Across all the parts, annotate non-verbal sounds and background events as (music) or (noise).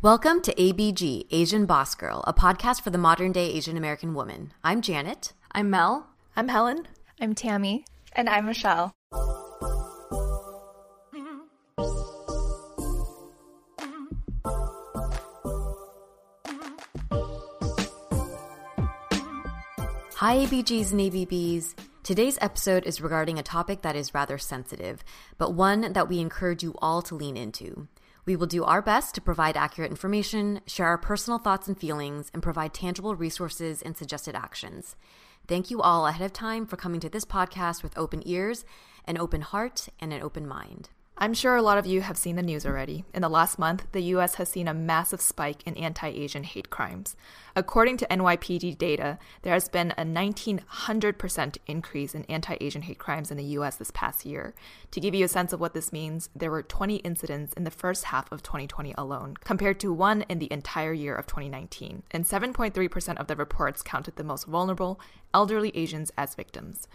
Welcome to ABG, Asian Boss Girl, a podcast for the modern day Asian American woman. I'm Janet. I'm Mel. I'm Helen. I'm Tammy. And I'm Michelle. Hi, ABGs and ABBs. Today's episode is regarding a topic that is rather sensitive, but one that we encourage you all to lean into. We will do our best to provide accurate information, share our personal thoughts and feelings, and provide tangible resources and suggested actions. Thank you all ahead of time for coming to this podcast with open ears, an open heart, and an open mind. I'm sure a lot of you have seen the news already. In the last month, the US has seen a massive spike in anti Asian hate crimes. According to NYPD data, there has been a 1900% increase in anti Asian hate crimes in the US this past year. To give you a sense of what this means, there were 20 incidents in the first half of 2020 alone, compared to one in the entire year of 2019. And 7.3% of the reports counted the most vulnerable, elderly Asians as victims.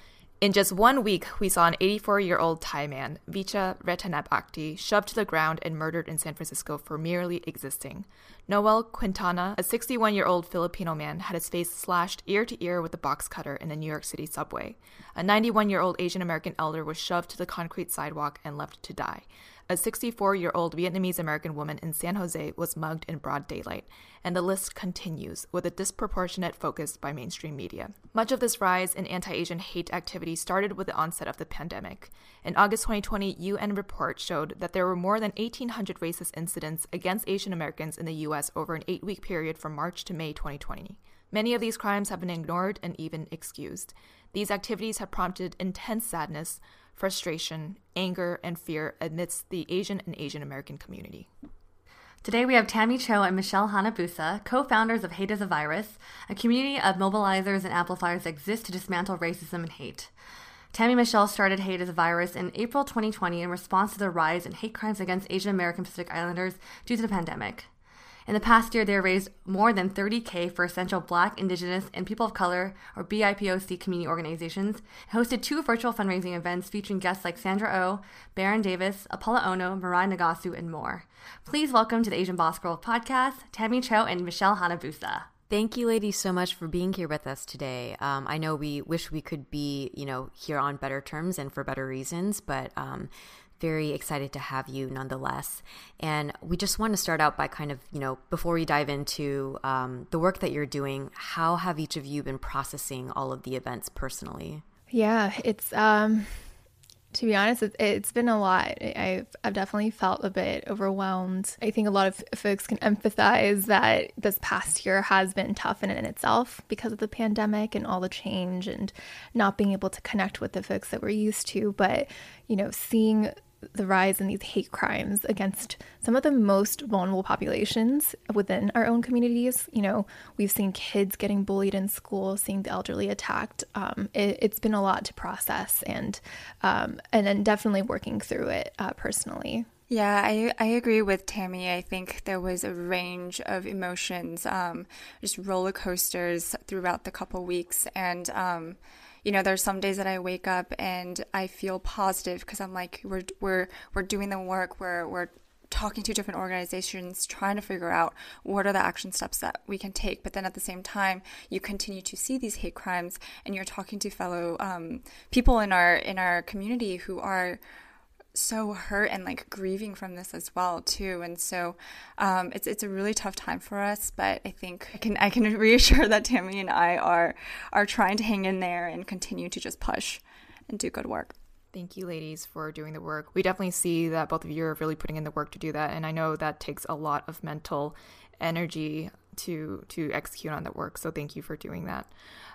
In just one week, we saw an 84 year old Thai man, Vicha Ratanapakdee, shoved to the ground and murdered in San Francisco for merely existing. Noel Quintana, a 61 year old Filipino man, had his face slashed ear to ear with a box cutter in a New York City subway. A 91 year old Asian American elder was shoved to the concrete sidewalk and left to die a 64 year old Vietnamese American woman in San Jose was mugged in broad daylight, and the list continues with a disproportionate focus by mainstream media. Much of this rise in anti Asian hate activity started with the onset of the pandemic. In August 2020, UN report showed that there were more than 1,800 racist incidents against Asian Americans in the US over an eight week period from March to May 2020. Many of these crimes have been ignored and even excused. These activities have prompted intense sadness, frustration, anger, and fear amidst the Asian and Asian American community. Today we have Tammy Cho and Michelle Hanabusa, co-founders of Hate is a Virus, a community of mobilizers and amplifiers that exist to dismantle racism and hate. Tammy Michelle started Hate is a Virus in April 2020 in response to the rise in hate crimes against Asian American Pacific Islanders due to the pandemic. In the past year, they raised more than 30K for essential Black, Indigenous, and People of Color, or BIPOC, community organizations, and hosted two virtual fundraising events featuring guests like Sandra O, oh, Baron Davis, Apolo Ohno, Mirai Nagasu, and more. Please welcome to the Asian Boss Girl podcast, Tammy Cho and Michelle Hanabusa. Thank you, ladies, so much for being here with us today. Um, I know we wish we could be, you know, here on better terms and for better reasons, but um, very excited to have you nonetheless. And we just want to start out by kind of, you know, before we dive into um, the work that you're doing, how have each of you been processing all of the events personally? Yeah, it's, um, to be honest, it, has been a lot. I've, I've definitely felt a bit overwhelmed. I think a lot of folks can empathize that this past year has been tough in and in itself because of the pandemic and all the change and not being able to connect with the folks that we're used to. But, you know, seeing the rise in these hate crimes against some of the most vulnerable populations within our own communities. You know, we've seen kids getting bullied in school, seeing the elderly attacked. Um, it, has been a lot to process, and um, and then definitely working through it uh, personally. Yeah, I, I agree with Tammy. I think there was a range of emotions, um, just roller coasters throughout the couple weeks. And, um, you know, there's some days that I wake up and I feel positive because I'm like, we're, we're, we're doing the work, we're, we're talking to different organizations, trying to figure out what are the action steps that we can take. But then at the same time, you continue to see these hate crimes, and you're talking to fellow um, people in our in our community who are so hurt and like grieving from this as well too and so um, it's it's a really tough time for us but I think I can I can (laughs) reassure that Tammy and I are are trying to hang in there and continue to just push and do good work. Thank you, ladies, for doing the work. We definitely see that both of you are really putting in the work to do that, and I know that takes a lot of mental energy to to execute on that work. So thank you for doing that.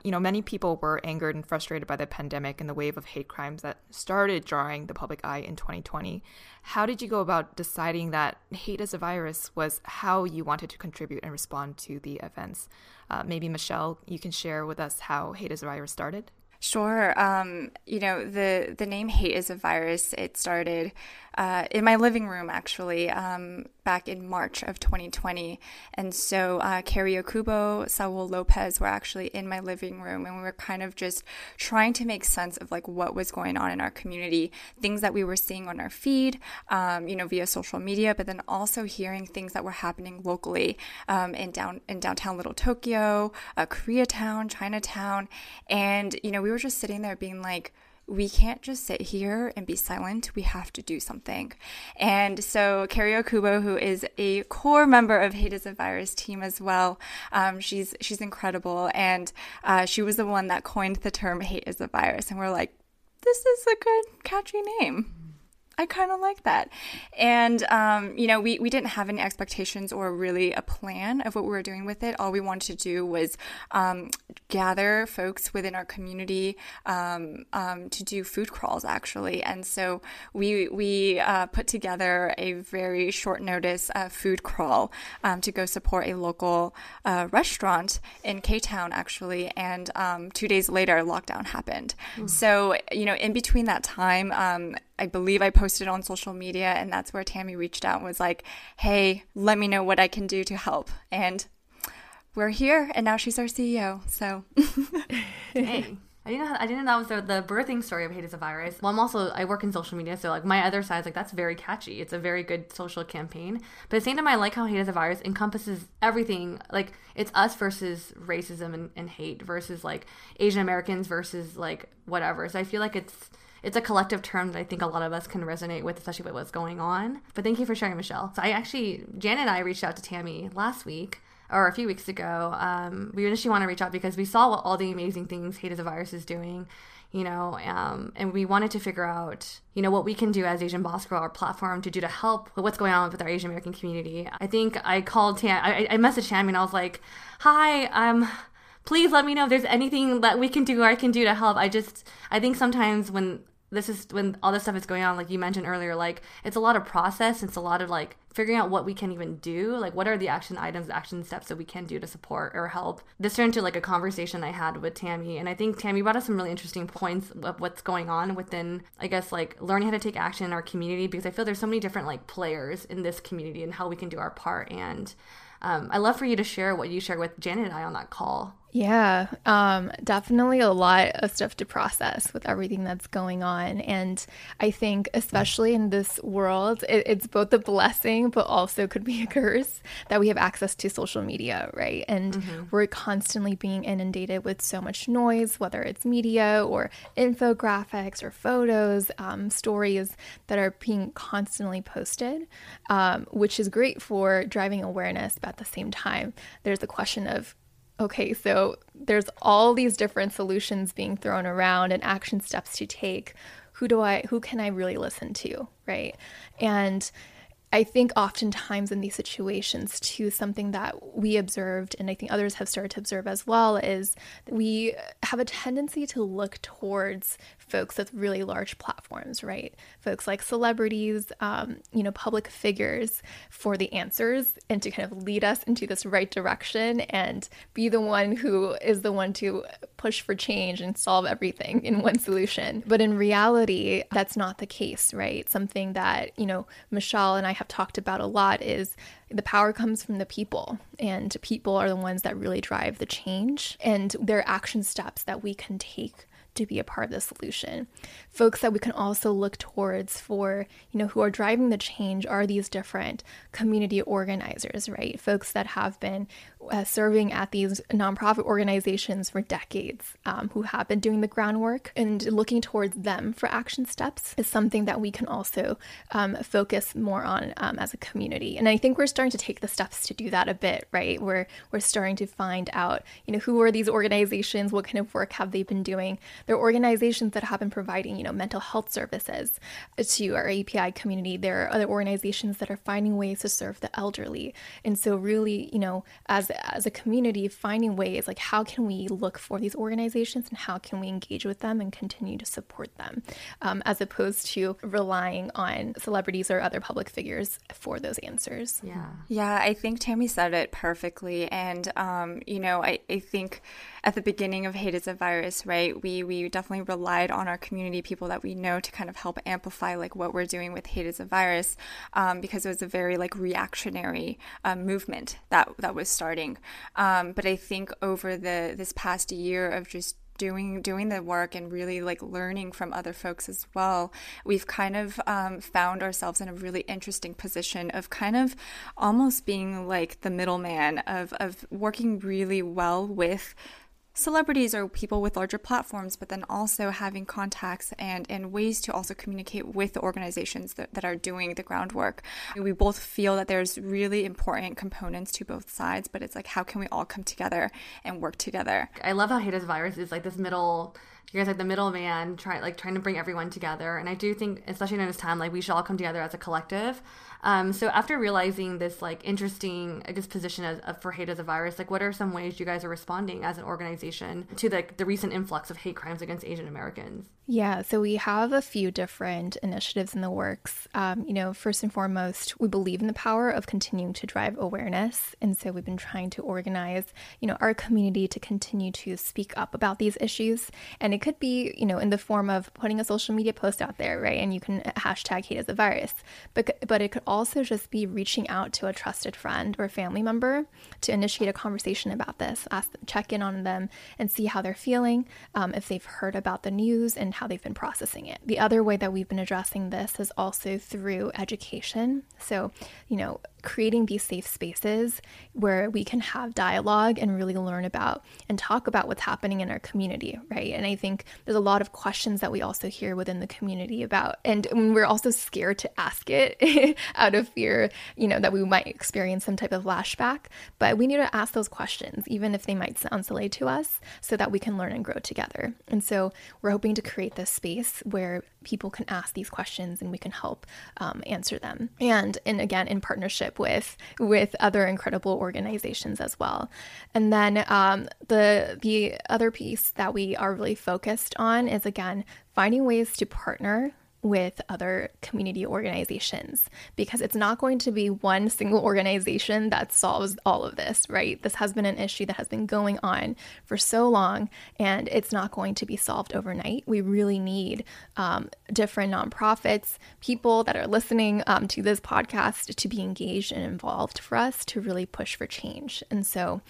You know, many people were angered and frustrated by the pandemic and the wave of hate crimes that started drawing the public eye in 2020. How did you go about deciding that hate as a virus was how you wanted to contribute and respond to the events? Uh, maybe Michelle, you can share with us how hate as a virus started. Sure. Um, you know, the, the name Hate is a Virus, it started uh, in my living room actually um, back in March of 2020. And so uh, Carrie Okubo, Saul Lopez were actually in my living room and we were kind of just trying to make sense of like what was going on in our community, things that we were seeing on our feed, um, you know, via social media, but then also hearing things that were happening locally um, in down in downtown Little Tokyo, uh, Koreatown, Chinatown, and you know, we were just sitting there being like we can't just sit here and be silent. We have to do something. And so Carrie Okubo, who is a core member of Hate is a Virus team as well, um, she's she's incredible, and uh, she was the one that coined the term Hate is a Virus. And we're like, this is a good catchy name. I kind of like that. And, um, you know, we, we didn't have any expectations or really a plan of what we were doing with it. All we wanted to do was um, gather folks within our community um, um to do food crawls, actually. And so we, we uh, put together a very short notice uh, food crawl um, to go support a local uh, restaurant in K Town, actually. And um, two days later, lockdown happened. Mm. So, you know, in between that time, I believe I posted on social media, and that's where Tammy reached out and was like, hey, let me know what I can do to help. And we're here, and now she's our CEO. So, (laughs) hey. I didn't know. I didn't know that was the, the birthing story of Hate is a Virus. Well, I'm also I work in social media, so like my other side is like that's very catchy. It's a very good social campaign. But at the same time, I like how Hate is a Virus encompasses everything. Like it's us versus racism and, and hate versus like Asian Americans versus like whatever. So I feel like it's it's a collective term that I think a lot of us can resonate with, especially with what's going on. But thank you for sharing, Michelle. So I actually, Janet and I reached out to Tammy last week or a few weeks ago. Um, we initially want to reach out because we saw what all the amazing things Hate as a Virus is doing, you know, um, and we wanted to figure out, you know, what we can do as Asian Boss Girl, our platform, to do to help with what's going on with our Asian American community. I think I called Tam, I, I messaged Tammy and I was like, "Hi, um." Please let me know if there's anything that we can do or I can do to help. I just I think sometimes when this is when all this stuff is going on like you mentioned earlier like it's a lot of process. It's a lot of like figuring out what we can even do. Like what are the action items action steps that we can do to support or help? This turned into like a conversation i had with tammy and i think tammy brought us some really interesting points of what's going on within i guess like learning how to take action in our community because i feel there's so many different like players in this community and how we can do our part. And um, i love for you to share what you shared with janet and i on that call yeah, um, definitely a lot of stuff to process with everything that's going on. And I think, especially in this world, it, it's both a blessing, but also could be a curse that we have access to social media, right? And mm-hmm. we're constantly being inundated with so much noise, whether it's media or infographics or photos, um, stories that are being constantly posted, um, which is great for driving awareness. But at the same time, there's the question of okay, so there's all these different solutions being thrown around and action steps to take. Who do I, who can I really listen to? Right. And I think oftentimes in these situations, too, something that we observed, and I think others have started to observe as well, is we have a tendency to look towards folks with really large platforms, right? Folks like celebrities, um, you know, public figures for the answers and to kind of lead us into this right direction and be the one who is the one to push for change and solve everything in one solution. But in reality, that's not the case, right? Something that, you know, Michelle and I have talked about a lot is the power comes from the people, and people are the ones that really drive the change. And there are action steps that we can take to be a part of the solution. Folks that we can also look towards for, you know, who are driving the change are these different community organizers, right? Folks that have been uh, serving at these nonprofit organizations for decades, um, who have been doing the groundwork and looking towards them for action steps is something that we can also um, focus more on um, as a community. And I think we're starting to take the steps to do that a bit, right? We're we're starting to find out, you know, who are these organizations? What kind of work have they been doing? There are organizations that have been providing, you know, mental health services to our API community. There are other organizations that are finding ways to serve the elderly. And so really, you know, as as a community finding ways like how can we look for these organizations and how can we engage with them and continue to support them um, as opposed to relying on celebrities or other public figures for those answers. Yeah. Yeah, I think Tammy said it perfectly. And, um, you know, I, I think at the beginning of Hate is a Virus, right, we, we definitely relied on our community, people that we know to kind of help amplify like what we're doing with Hate is a Virus um, because it was a very like reactionary um, movement that, that was starting. Um, but I think over the this past year of just doing doing the work and really like learning from other folks as well we've kind of um, found ourselves in a really interesting position of kind of almost being like the middleman of of working really well with celebrities or people with larger platforms, but then also having contacts and, and ways to also communicate with the organizations that, that are doing the groundwork. We both feel that there's really important components to both sides, but it's like, how can we all come together and work together? I love how Hate Virus is like this middle you guys like the middleman try like trying to bring everyone together and i do think especially in this time like we should all come together as a collective um, so after realizing this like interesting, I guess, position uh, for hate as a virus, like what are some ways you guys are responding as an organization to the, the recent influx of hate crimes against Asian Americans? Yeah, so we have a few different initiatives in the works. Um, you know, first and foremost, we believe in the power of continuing to drive awareness. And so we've been trying to organize, you know, our community to continue to speak up about these issues. And it could be, you know, in the form of putting a social media post out there, right? And you can hashtag hate as a virus. But, but it could also just be reaching out to a trusted friend or family member to initiate a conversation about this, ask them, check in on them and see how they're feeling, um, if they've heard about the news and how they've been processing it. The other way that we've been addressing this is also through education. So, you know, creating these safe spaces where we can have dialogue and really learn about and talk about what's happening in our community, right? And I think there's a lot of questions that we also hear within the community about, and we're also scared to ask it (laughs) out of fear, you know, that we might experience some type of lashback. But we need to ask those questions, even if they might sound silly to us, so that we can learn and grow together. And so we're hoping to create this space where people can ask these questions and we can help um, answer them. And, and again, in partnership with with other incredible organizations as well. And then um, the the other piece that we are really focused on is again finding ways to partner with other community organizations because it's not going to be one single organization that solves all of this, right? This has been an issue that has been going on for so long and it's not going to be solved overnight. We really need um, different nonprofits, people that are listening um, to this podcast to be engaged and involved for us to really push for change. And so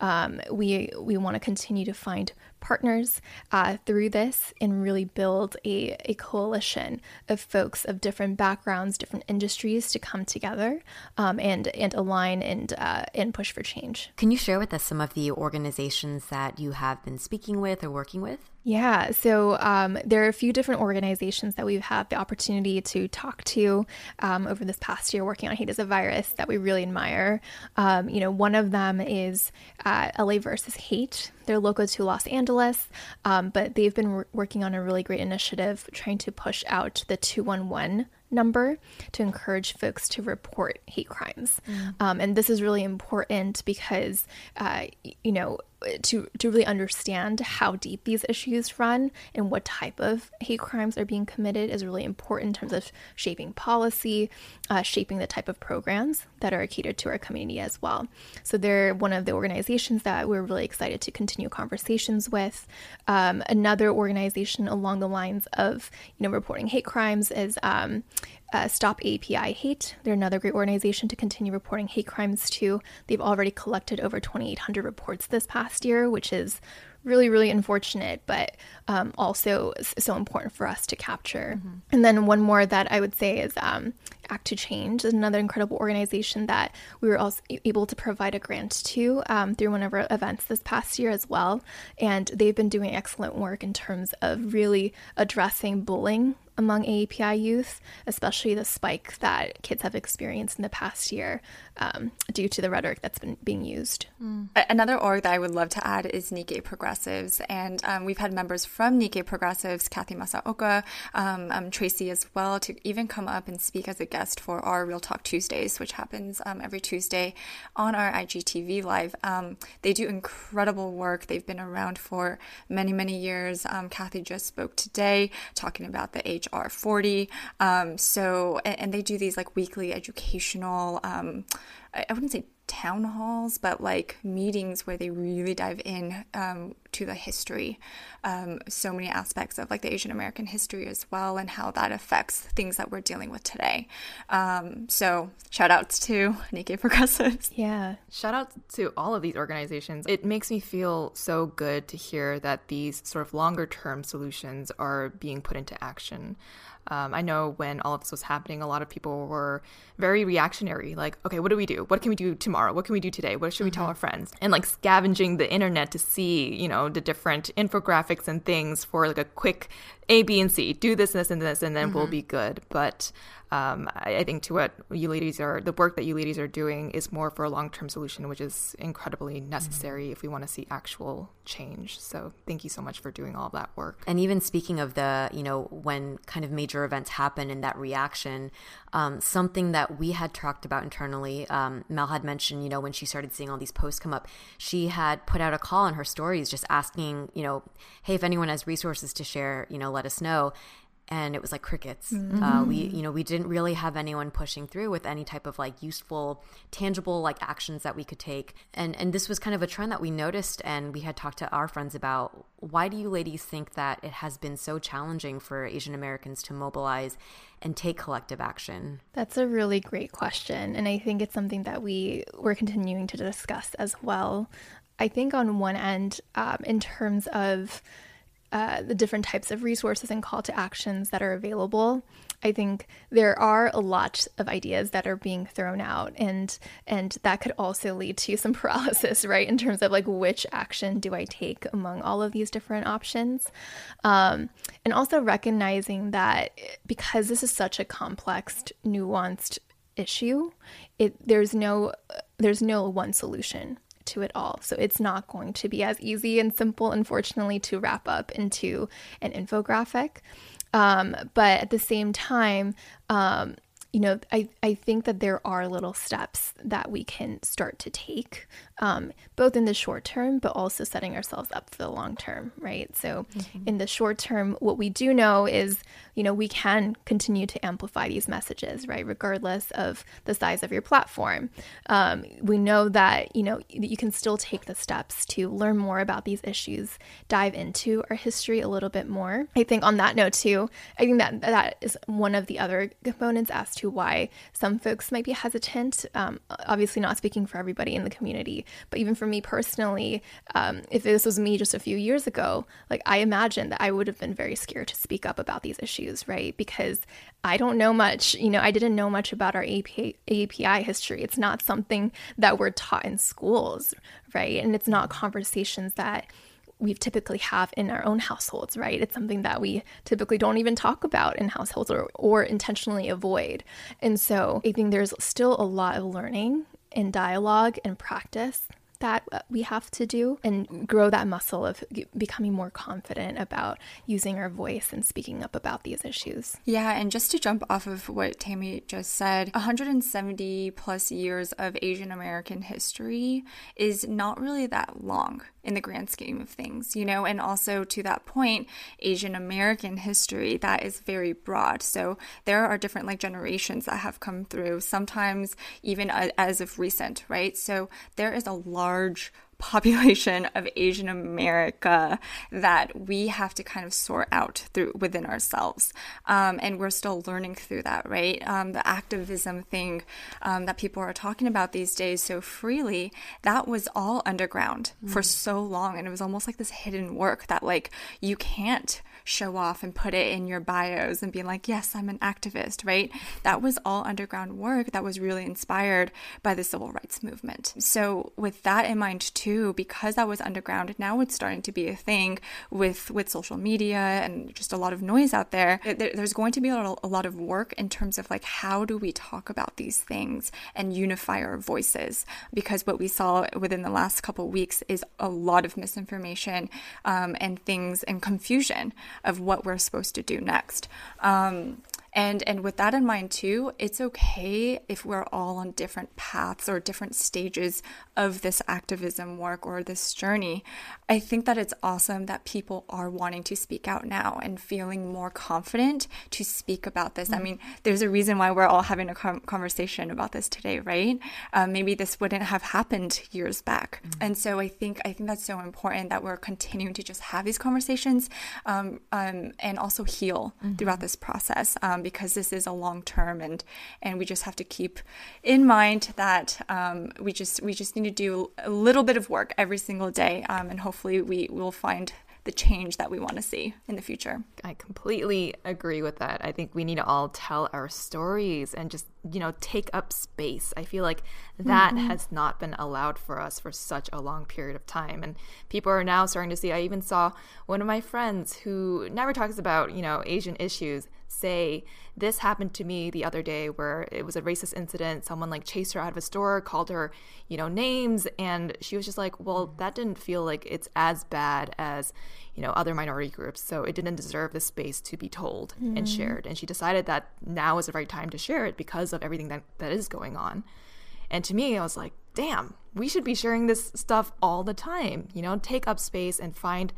um, we, we want to continue to find partners uh, through this and really build a, a coalition of folks of different backgrounds, different industries to come together um, and and align and uh, and push for change. Can you share with us some of the organizations that you have been speaking with or working with? Yeah, so um, there are a few different organizations that we've had the opportunity to talk to um, over this past year working on hate as a virus that we really admire. Um, you know, one of them is uh, LA versus Hate. They're local to Los Angeles, um, but they've been working on a really great initiative trying to push out the 211 number to encourage folks to report hate crimes. Mm. Um, and this is really important because, uh, you know, to to really understand how deep these issues run and what type of hate crimes are being committed is really important in terms of shaping policy, uh, shaping the type of programs that are catered to our community as well. So they're one of the organizations that we're really excited to continue conversations with. Um, another organization along the lines of you know reporting hate crimes is um, uh, Stop API Hate. They're another great organization to continue reporting hate crimes to. They've already collected over 2,800 reports this past year, which is really, really unfortunate, but um, also so important for us to capture. Mm-hmm. And then one more that I would say is um, Act to Change is another incredible organization that we were also able to provide a grant to um, through one of our events this past year as well. And they've been doing excellent work in terms of really addressing bullying among AAPI youth, especially the spike that kids have experienced in the past year um, due to the rhetoric that's been being used. Mm. Another org that I would love to add is Nikkei Progressives. And um, we've had members from Nikkei Progressives, Kathy Masaoka, um, um, Tracy as well, to even come up and speak as a guest for our Real Talk Tuesdays, which happens um, every Tuesday on our IGTV Live. Um, they do incredible work. They've been around for many, many years. Kathy just spoke today talking about the HR 40. so, and, and, they do these like weekly educational I wouldn't say town halls, but like meetings where they really dive in um, to the history, um, so many aspects of like the Asian American history as well, and how that affects things that we're dealing with today. Um, so shout outs to (laughs) Nikkei Progressives. Yeah, shout out to all of these organizations. It makes me feel so good to hear that these sort of longer term solutions are being put into action. Um, I know when all of this was happening, a lot of people were very reactionary. Like, okay, what do we do? What can we do tomorrow? What can we do today? What should we mm-hmm. tell our friends? And like scavenging the internet to see, you know, the different infographics and things for like a quick A, B, and C. Do this, and this, and this, and then mm-hmm. we'll be good. But um, I, I, think to what you ladies are, the work that you ladies are doing is more for a long term solution, which is incredibly necessary mm-hmm. if we want to see actual change. So thank you so much for doing all of that work. And even speaking of the, you know, when kind of major events happen and that reaction, um, something that we had talked about internally, um, Mel had mentioned, you know, when she started seeing all these posts come up, she had put out a call in her stories just asking, you know, hey, if anyone has resources to share, you know, let us know and it was like crickets. Mm-hmm. Uh, we, you know, we didn't really have anyone pushing through with any type of like useful, tangible like actions that we could take. And and this was kind of a trend that we noticed, and we had talked to our friends about. Why do you ladies think that it has been so challenging for Asian Americans to mobilize and take collective action? That's a really great question, and I think it's something that we we're continuing to discuss as well. I think on one end, um, in terms of uh, the different types of resources and call to actions that are available. I think there are a lot of ideas that are being thrown out, and and that could also lead to some (laughs) paralysis, right? In terms of like which action do I take among all of these different options, um, and also recognizing that because this is such a complex, nuanced issue, it there's no there's no one solution to it all. So it's not going to be as easy and simple, unfortunately, to wrap up into an infographic. Um, but at the same time, um, you know, I, I think that there are little steps that we can start to take, um, both in the short term, but also setting ourselves up for the long term, right? So, mm-hmm. in the short term, what we do know is, you know, we can continue to amplify these messages, right? Regardless of the size of your platform. Um, we know that, you know, that you can still take the steps to learn more about these issues, dive into our history a little bit more. I think on that note, too, I think that that is one of the other components as to why some folks might be hesitant. Um, obviously, not speaking for everybody in the community, but even for me personally, um, if this was me just a few years ago, like I imagine that I would have been very scared to speak up about these issues, right? Because I don't know much, you know, I didn't know much about our API, API history. It's not something that we're taught in schools, right? And it's not conversations that we typically have in our own households, right? It's something that we typically don't even talk about in households or, or intentionally avoid. And so I think there's still a lot of learning and dialogue and practice that uh, we have to do and grow that muscle of becoming more confident about using our voice and speaking up about these issues. Yeah, and just to jump off of what Tammy just said, 170 plus years of Asian American history is not really that long in the grand scheme of things, you know, and also to that point, Asian American history that is very broad. So there are different like generations that have come through, sometimes even as of recent, right? So there is a large (laughs) population of Asian America that we have to kind of sort out through within ourselves. Um, and we're still learning through that, right? Um, the activism thing um, that people are talking about these days so freely, that was all underground mm. for so long. And it was almost like this hidden work that, like, you can't show off and put it in your bios and be like, yes, I'm an activist, right? That was all underground work that was really inspired by the civil rights movement. So, with that in mind, too, because that was underground, now it's starting to be a thing with, with social media and just a lot of noise out there. There's going to be a lot of work in terms of like, how do we talk about these things and unify our voices? Because what we saw within the last couple weeks is a lot of misinformation um, and things and confusion of what we're supposed to do next. Um, and and with that in mind too, it's okay if we're all on different paths or different stages of this activism work or this journey. I think that it's awesome that people are wanting to speak out now and feeling more confident to speak about this. Mm-hmm. I mean, there's a reason why we're all having a com- conversation about this today, right? Um, maybe this wouldn't have happened years back, mm-hmm. and so I think I think that's so important that we're continuing to just have these conversations um, um, and also heal mm-hmm. throughout this process. Um, because this is a long term and and we just have to keep in mind that um, we just we just need to do a little bit of work every single day um, and hopefully we will find the change that we want to see in the future. I completely agree with that. I think we need to all tell our stories and just, you know, take up space. I feel like that mm-hmm. has not been allowed for us for such a long period of time. And people are now starting to see. I even saw one of my friends who never talks about, you know, Asian issues say this happened to me the other day where it was a racist incident. Someone like chased her out of a store called her you know names and she was just like well that didn't feel like it's as bad as you know other minority groups so it didn't deserve the space to be told mm. and shared. And she decided that now is the right time to share it because of everything that, that is going on. And to me i was like damn we should be sharing this stuff all the time you know? Take up space and find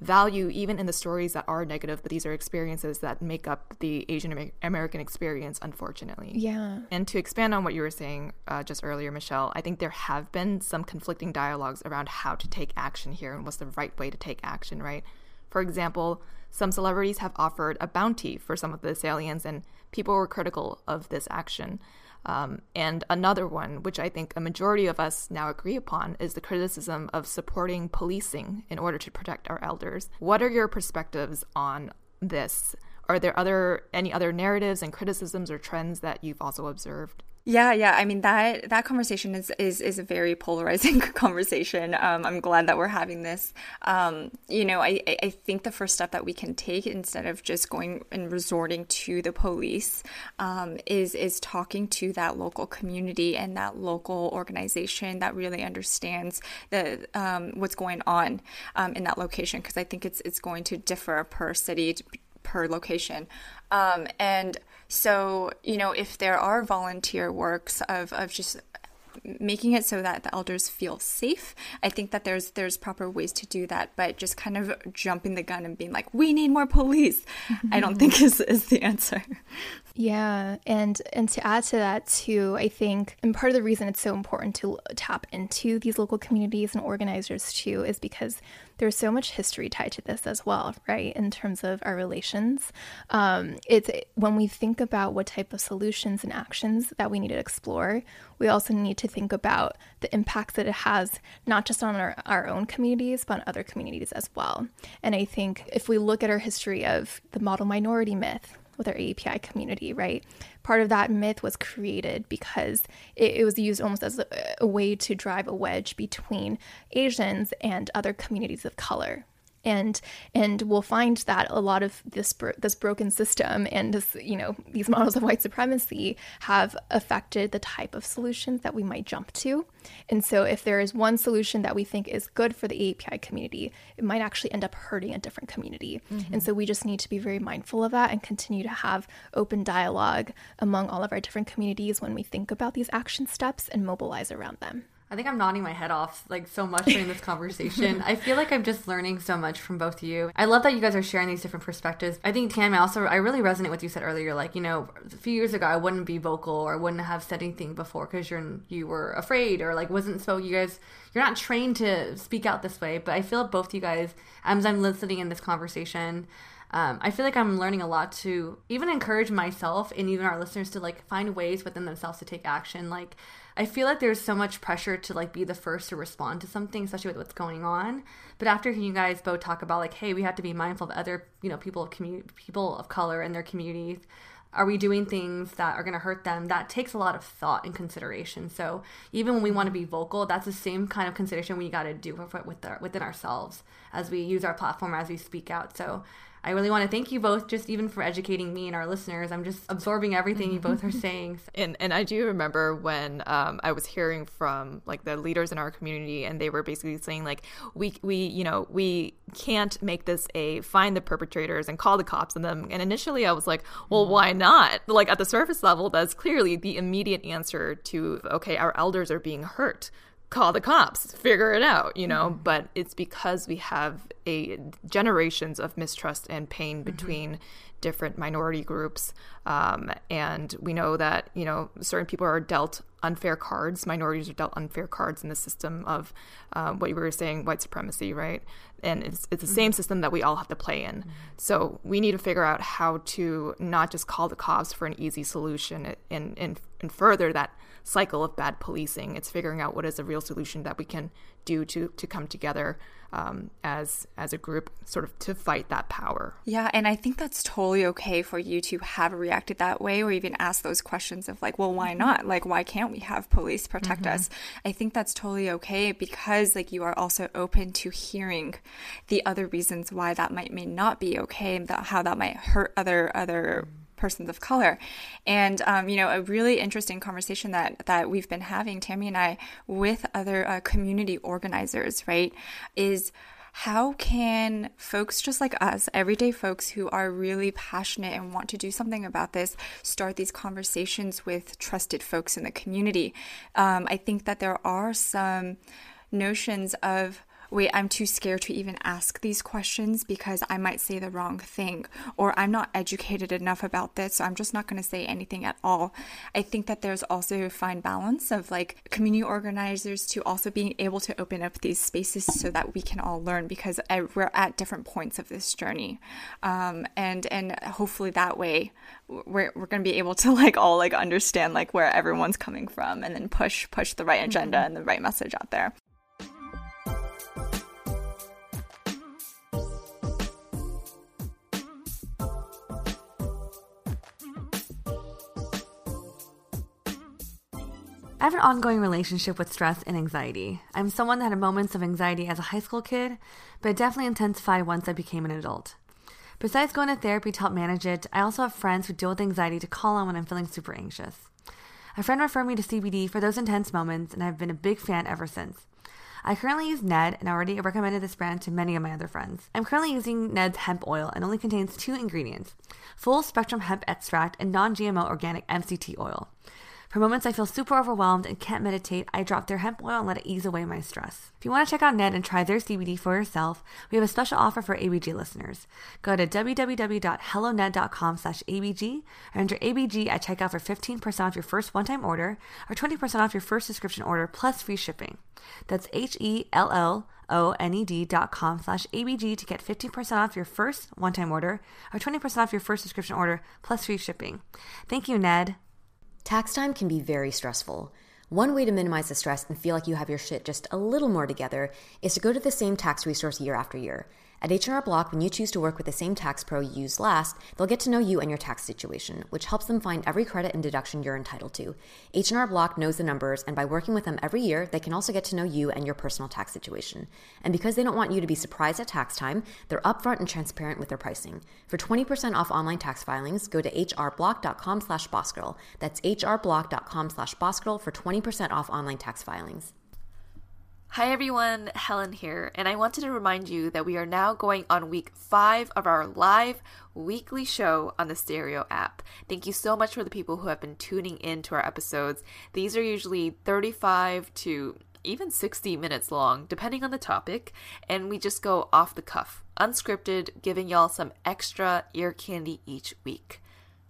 value even in the stories that are negative, but these are experiences that make up the Asian American experience, unfortunately. Yeah. And to expand on what you were saying uh, just earlier, Michelle, I think there have been some conflicting dialogues around how to take action here and what's the right way to take action, right? For example, some celebrities have offered a bounty for some of the assailants, and people were critical of this action. Um, and another one, which I think a majority of us now agree upon, is the criticism of supporting policing in order to protect our elders. What are your perspectives on this? Are there other any other narratives and criticisms or trends that you've also observed? Yeah, yeah. I mean that that conversation is is is a very polarizing (laughs) conversation. Um, I'm glad that we're having this. Um, you know, I I think the first step that we can take instead of just going and resorting to the police um, is is talking to that local community and that local organization that really understands the um, what's going on um, in that location because I think it's it's going to differ per city per location, um, and so, you know, if there are volunteer works of, of just making it so that the elders feel safe. I think that there's there's proper ways to do that, but just kind of jumping the gun and being like, we need more police, I don't think is, is the answer. Yeah, and and to add to that too, I think and part of the reason it's so important to tap into these local communities and organizers too is because there's so much history tied to this as well, right? In terms of our relations, um, it's when we think about what type of solutions and actions that we need to explore, we also need to think about the impacts that it has not just on our, our own communities but on other communities as well. And I think if we look at our history of the model minority myth with our API community, right? Part of that myth was created because it, it was used almost as a, a way to drive a wedge between Asians and other communities of color. And and we'll find that a lot of this this broken system and this you know these (laughs) models of white supremacy have affected the type of solutions that we might jump to. And so if there is one solution that we think is good for the API community it might actually end up hurting a different community. Mm-hmm. and so we just need to be very mindful of that and continue to have open dialogue among all of our different communities when we think about these action steps and mobilize around them I think I'm nodding my head off like so much during this conversation. (laughs) I feel like I'm just learning so much from both of you. I love that you guys are sharing these different perspectives. I think Tammy I also I really resonate with you said earlier. Like you know, a few years ago I wouldn't be vocal or I wouldn't have said anything before because you're you were afraid or like wasn't so. You guys you're not trained to speak out this way. But I feel both of you guys as I'm listening in this conversation. Um, I feel like I'm learning a lot to even encourage myself and even our listeners to like find ways within themselves to take action. Like I feel like there's so much pressure to like be the first to respond to something, especially with what's going on. But after you guys both talk about like, hey, we have to be mindful of other, you know, people of community, people of color in their communities. Are we doing things that are going to hurt them? That takes a lot of thought and consideration. So even when we want to be vocal, that's the same kind of consideration we got to do with, with our, within ourselves as we use our platform as we speak out. So I really want to thank you both just even for educating me and our listeners. I'm just absorbing everything you both are (laughs) saying. And and I do remember when um, I was hearing from like the leaders in our community and they were basically saying like we we you know we can't make this a find the perpetrators and call the cops on them. And initially I was like, well, why not? Like at the surface level, that's clearly the immediate answer to okay, our elders are being hurt call the cops, figure it out, you know. Mm-hmm. But it's because we have a generations of mistrust and pain mm-hmm. between mm-hmm. different minority groups, um, and we know that you know certain people are dealt unfair cards. Minorities are dealt unfair cards in the system of uh, what you were saying, white supremacy, right? And it's it's the mm-hmm. same system that we all have to play in. Mm-hmm. So we need to figure out how to not just call the cops for an easy solution and and, and further that cycle of bad policing. It's figuring out what is a real solution that we can do to to come together um, as as a group, sort of to fight that power. Yeah, and I think that's totally okay for you to have reacted that way, or even ask those questions of like, well, why mm-hmm. not? Like, why can't we have police protect mm-hmm. us? I think that's totally okay because like you are also open to hearing the other reasons why that might may not be okay, and that, how that might hurt other other. Mm-hmm persons of color. And, um, you know, a really interesting conversation that, that we've been having, Tammy and I, with other uh, community organizers, right, is how can folks just like us, everyday folks who are really passionate and want to do something about this, start these conversations with trusted folks in the community? Um, I think that there are some notions of wait, I'm too scared to even ask these questions because I might say the wrong thing, or I'm not educated enough about this, so I'm just not going to say anything at all. I think that there's also a fine balance of like community organizers to also being able to open up these spaces so that we can all learn because we're at different points of this journey. Um, and, and hopefully that way we're, we're going to be able to (laughs) like all like understand like where everyone's coming from and then push push the right agenda mm-hmm. and the right message out there I have an ongoing relationship with stress and anxiety. I'm someone that had moments of anxiety as a high school kid, but it definitely intensified once I became an adult. Besides going to therapy to help manage it, I also have friends who deal with anxiety to call on when I'm feeling super anxious. A friend referred me to CBD for those intense moments, and I've been a big fan ever since. I currently use Ned and I already recommended this brand to many of my other friends. I'm currently using Ned's hemp oil and only contains two ingredients full spectrum hemp extract and non GMO organic MCT oil. For moments I feel super overwhelmed and can't meditate, I drop their hemp oil and let it ease away my stress. If you want to check out Ned and try their CBD for yourself, we have a special offer for ABG listeners. Go to www.helloned.com slash ABG and enter ABG at checkout for 15% off your first one-time order or 20% off your first subscription order plus free shipping. That's H-E-L-L O-N-E-D dot com slash ABG to get 15% off your first one-time order or 20% off your first subscription order plus free shipping. Thank you, Ned. Tax time can be very stressful. One way to minimize the stress and feel like you have your shit just a little more together is to go to the same tax resource year after year. At H&R Block, when you choose to work with the same tax pro you used last, they'll get to know you and your tax situation, which helps them find every credit and deduction you're entitled to. H&R Block knows the numbers, and by working with them every year, they can also get to know you and your personal tax situation. And because they don't want you to be surprised at tax time, they're upfront and transparent with their pricing. For 20% off online tax filings, go to hrblock.com slash bossgirl. That's hrblock.com slash bossgirl for 20% off online tax filings. Hi everyone, Helen here, and I wanted to remind you that we are now going on week five of our live weekly show on the Stereo app. Thank you so much for the people who have been tuning in to our episodes. These are usually 35 to even 60 minutes long, depending on the topic, and we just go off the cuff, unscripted, giving y'all some extra ear candy each week.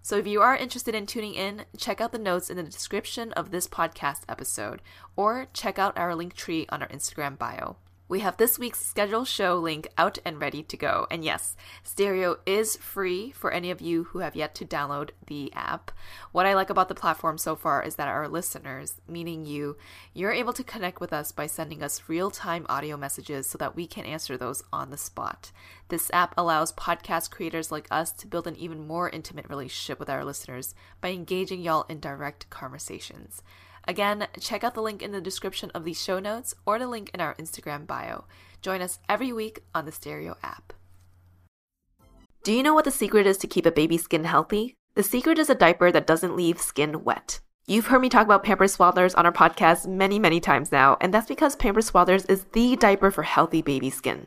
So if you are interested in tuning in, check out the notes in the description of this podcast episode, or check out our link tree on our Instagram bio. We have this week's scheduled show link out and ready to go. And yes, Stereo is free for any of you who have yet to download the app. What I like about the platform so far is that our listeners, meaning you, you're able to connect with us by sending us real time audio messages so that we can answer those on the spot. This app allows podcast creators like us to build an even more intimate relationship with our listeners by engaging y'all in direct conversations. Again, check out the link in the description of these show notes or the link in our Instagram bio. Join us every week on the Stereo app. Do you know what the secret is to keep a baby's skin healthy? The secret is a diaper that doesn't leave skin wet. You've heard me talk about Pampers Swaddlers on our podcast many, many times now, and that's because Pampers Swaddlers is the diaper for healthy baby skin.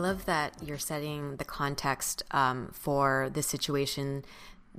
Love that you're setting the context um, for the situation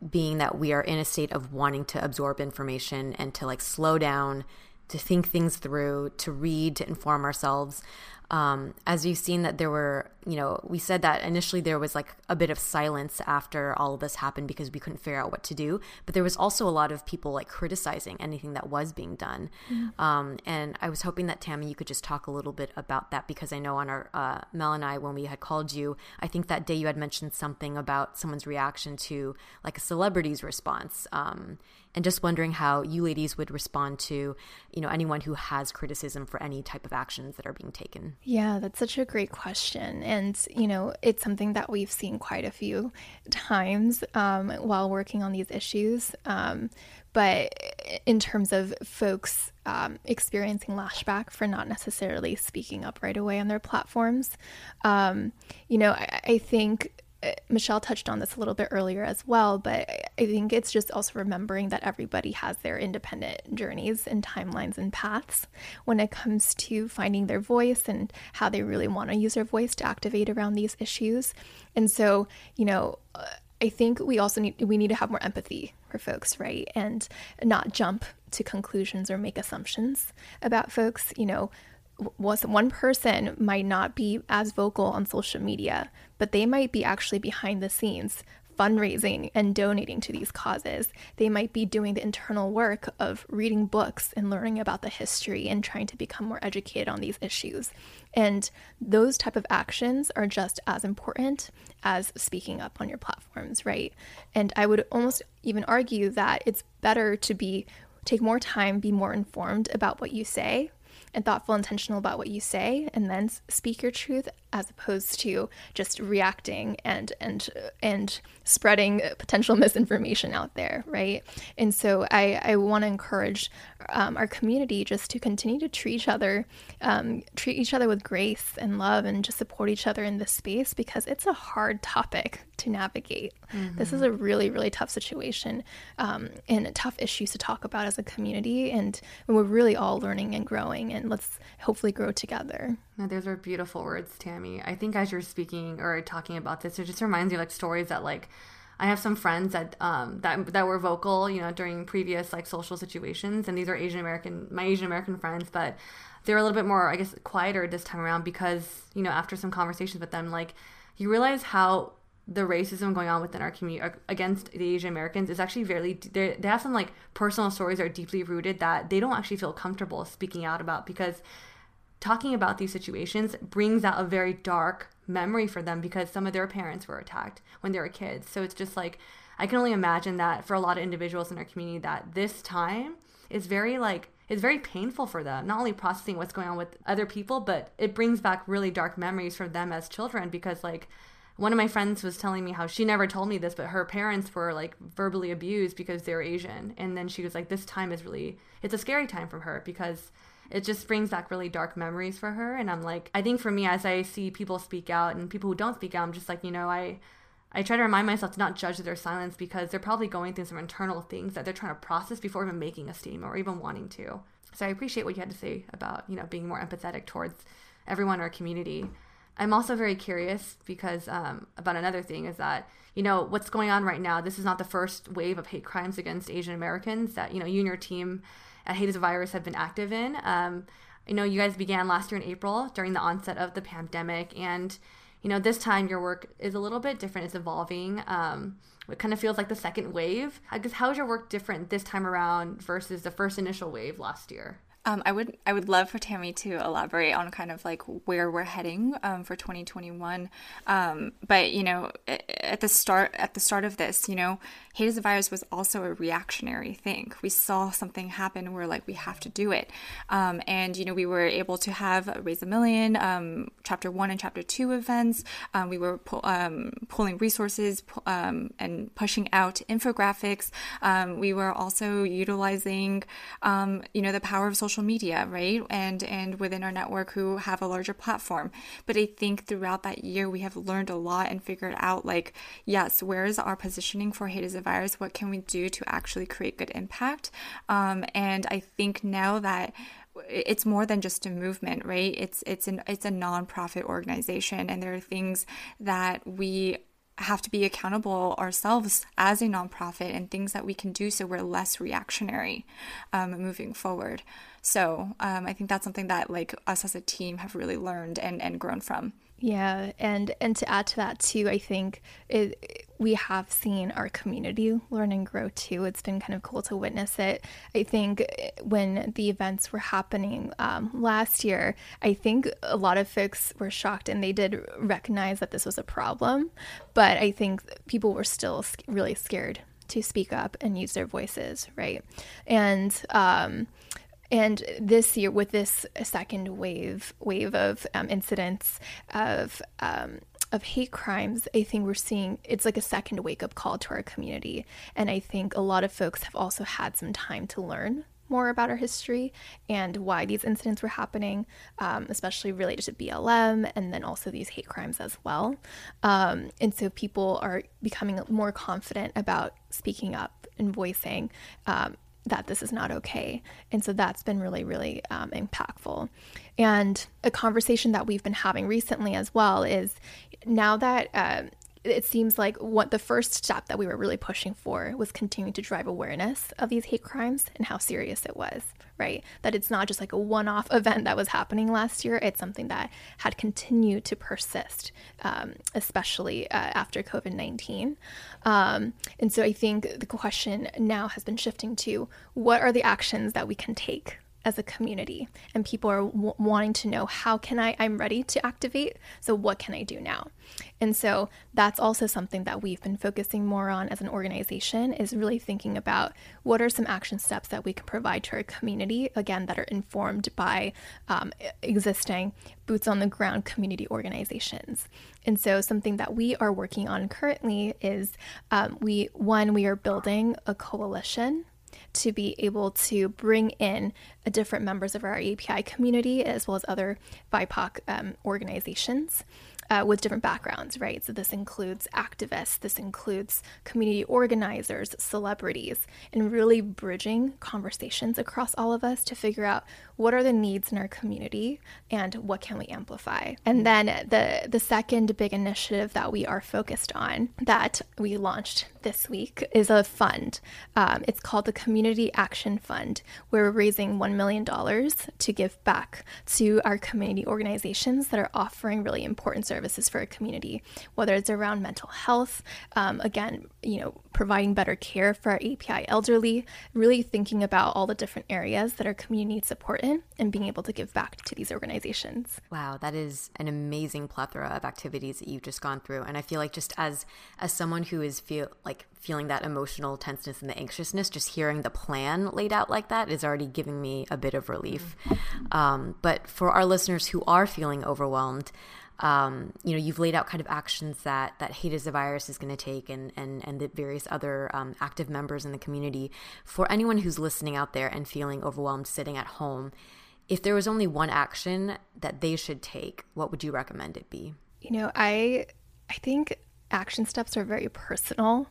being that we are in a state of wanting to absorb information and to like slow down, to think things through, to read, to inform ourselves. Um, as we've seen that there were, you know, we said that initially there was like a bit of silence after all of this happened because we couldn't figure out what to do. But there was also a lot of people like criticizing anything that was being done. Mm-hmm. Um, and I was hoping that Tammy, you could just talk a little bit about that because I know on our uh, Mel and I when we had called you, I think that day you had mentioned something about someone's reaction to like a celebrity's response. Um, and just wondering how you ladies would respond to you know anyone who has criticism for any type of actions that are being taken yeah that's such a great question and you know it's something that we've seen quite a few times um, while working on these issues. Um, but in terms of folks um, experiencing lashback for not necessarily speaking up right away on their platforms, um, you know, I, I think Michelle touched on this a little bit earlier as well, but I think it's just also remembering that everybody has their independent journeys and timelines and paths when it comes to finding their voice and how they really want to use their voice to activate around these issues. And so, you know, I think we also need we need to have more empathy for folks, right? And not jump to conclusions or make assumptions about folks, you know, was one person might not be as vocal on social media, but they might be actually behind the scenes fundraising and donating to these causes. They might be doing the internal work of reading books and learning about the history and trying to become more educated on these issues. And those type of actions are just as important as speaking up on your platforms, right? And I would almost even argue that it's better to be take more time, be more informed about what you say and thoughtful, intentional about what you say, and then speak your truth, as opposed to just reacting and and and spreading potential (laughs) misinformation out there, right? And so I I want to encourage um, our community just to continue to treat each other, um, treat each other with grace and love, and just support each other in this space because it's a hard topic to navigate. Mm-hmm. This is a really, really tough situation um, and tough issues to talk about as a community. And we're really all learning and growing, and let's hopefully grow together. No, those are beautiful words, Tammy. I think as you're speaking or talking about this, it just reminds me like stories that like I have some friends that um, that that were vocal, you know, during previous like social situations, and these are Asian American, my Asian American friends, but they were a little bit more, I guess, quieter this time around because you know after some conversations with them, like you realize how the racism going on within our community against the Asian Americans is actually very they have some like personal stories that are deeply rooted that they don't actually feel comfortable speaking out about because talking about these situations brings out a very dark memory for them because some of their parents were attacked when they were kids. So it's just like I can only imagine that for a lot of individuals in our community that this time is very like it's very painful for them, not only processing what's going on with other people, but it brings back really dark memories for them as children because like one of my friends was telling me how she never told me this, but her parents were like verbally abused because they're Asian. And then she was like, This time is really, it's a scary time for her because it just brings back really dark memories for her. And I'm like, I think for me, as I see people speak out and people who don't speak out, I'm just like, you know, I, I try to remind myself to not judge their silence because they're probably going through some internal things that they're trying to process before even making a statement or even wanting to. So I appreciate what you had to say about, you know, being more empathetic towards everyone in our community. I'm also very curious because um, about another thing is that you know what's going on right now. This is not the first wave of hate crimes against Asian Americans that you know you and your team at Hate is a Virus have been active in. Um, I know you guys began last year in April during the onset of the pandemic, and you know this time your work is a little bit different. It's evolving. Um, it kind of feels like the second wave. I guess how is your work different this time around versus the first initial wave last year? Um, I would I would love for Tammy to elaborate on kind of like where we're heading um, for 2021. Um, but you know, at the start at the start of this, you know, hate is a virus was also a reactionary thing. We saw something happen, we're like, we have to do it. Um, and you know, we were able to have raise a million, um, chapter one and chapter two events. Um, we were pu- pulling resources and pushing out infographics. we were also utilizing, you know, the power of social social media, right? And and within our network who have a larger platform. But I think throughout that year we have learned a lot and figured out like, yes, where is our positioning for hate as a virus? What can we do to actually create good impact? Um, and I think now that it's more than just a movement right it's it's an it's a nonprofit organization and there are things that we have to be accountable ourselves as a nonprofit and things that we can do so we're less reactionary um, moving forward. So um, I think that's something that like us as a team have really learned and, and grown from. Yeah, and and to add to that too, I think it, we have seen our community learn and grow too. It's been kind of cool to witness it. I think when the events were happening um, last year, I think a lot of folks were shocked and they did recognize that this was a problem, but I think people were still really scared to speak up and use their voices, right? And um, and this year, with this second wave wave of um, incidents of um, of hate crimes, I think we're seeing it's like a second wake up call to our community. And I think a lot of folks have also had some time to learn more about our history and why these incidents were happening, um, especially related to BLM and then also these hate crimes as well. Um, and so people are becoming more confident about speaking up and voicing um, that this is not okay. And so that's been really, really um, impactful. And a conversation that we've been having recently as well is now that uh, it seems like what the first step that we were really pushing for was continuing to drive awareness of these hate crimes and how serious it was, right? That it's not just like a one off (laughs) event that was happening last year, it's something that had continued to persist, um, especially uh, after COVID 19. Um, and so I think the question now has been shifting to what are the actions that we can take as a community and people are w- wanting to know how can i i'm ready to activate so what can i do now? And so that's also something that we've been focusing more on as an organization is really thinking about what are some action steps that we can provide to our community again that are informed by um, existing boots on the ground community organizations. And so something that we are working on currently is um, we one we are building a coalition to be able to bring in different members of our API community as well as other BIPOC um, organizations. uh, with different backgrounds, right? So this includes activists, this includes community organizers, celebrities, and really bridging conversations across all of us to figure out what are the needs in our community and what can we amplify. And then the the second big initiative that we are focused on that we launched this week is a fund. Um, it's called the Community Action Fund. We're raising $1 million to give back to our community organizations that are offering really important services for our community, whether it's around mental health, um, again, you know, providing better care for our API elderly, really thinking about all the different areas that our community needs support in and being able to give back to these organizations. Wow, that is an amazing plethora of activities that you've just gone through. And I feel like just as as someone who is feel like feeling that emotional tenseness and the anxiousness, just hearing the plan laid out like that is already giving me a bit of relief. Um, but for our listeners who are feeling overwhelmed, um, you know, you've laid out kind of actions that that Hate is a Virus is going to take, and and and the various other um, active members in the community. For anyone who's listening out there and feeling overwhelmed, sitting at home, if there was only one action that they should take, what would you recommend it be? You know, I I think action steps are very personal.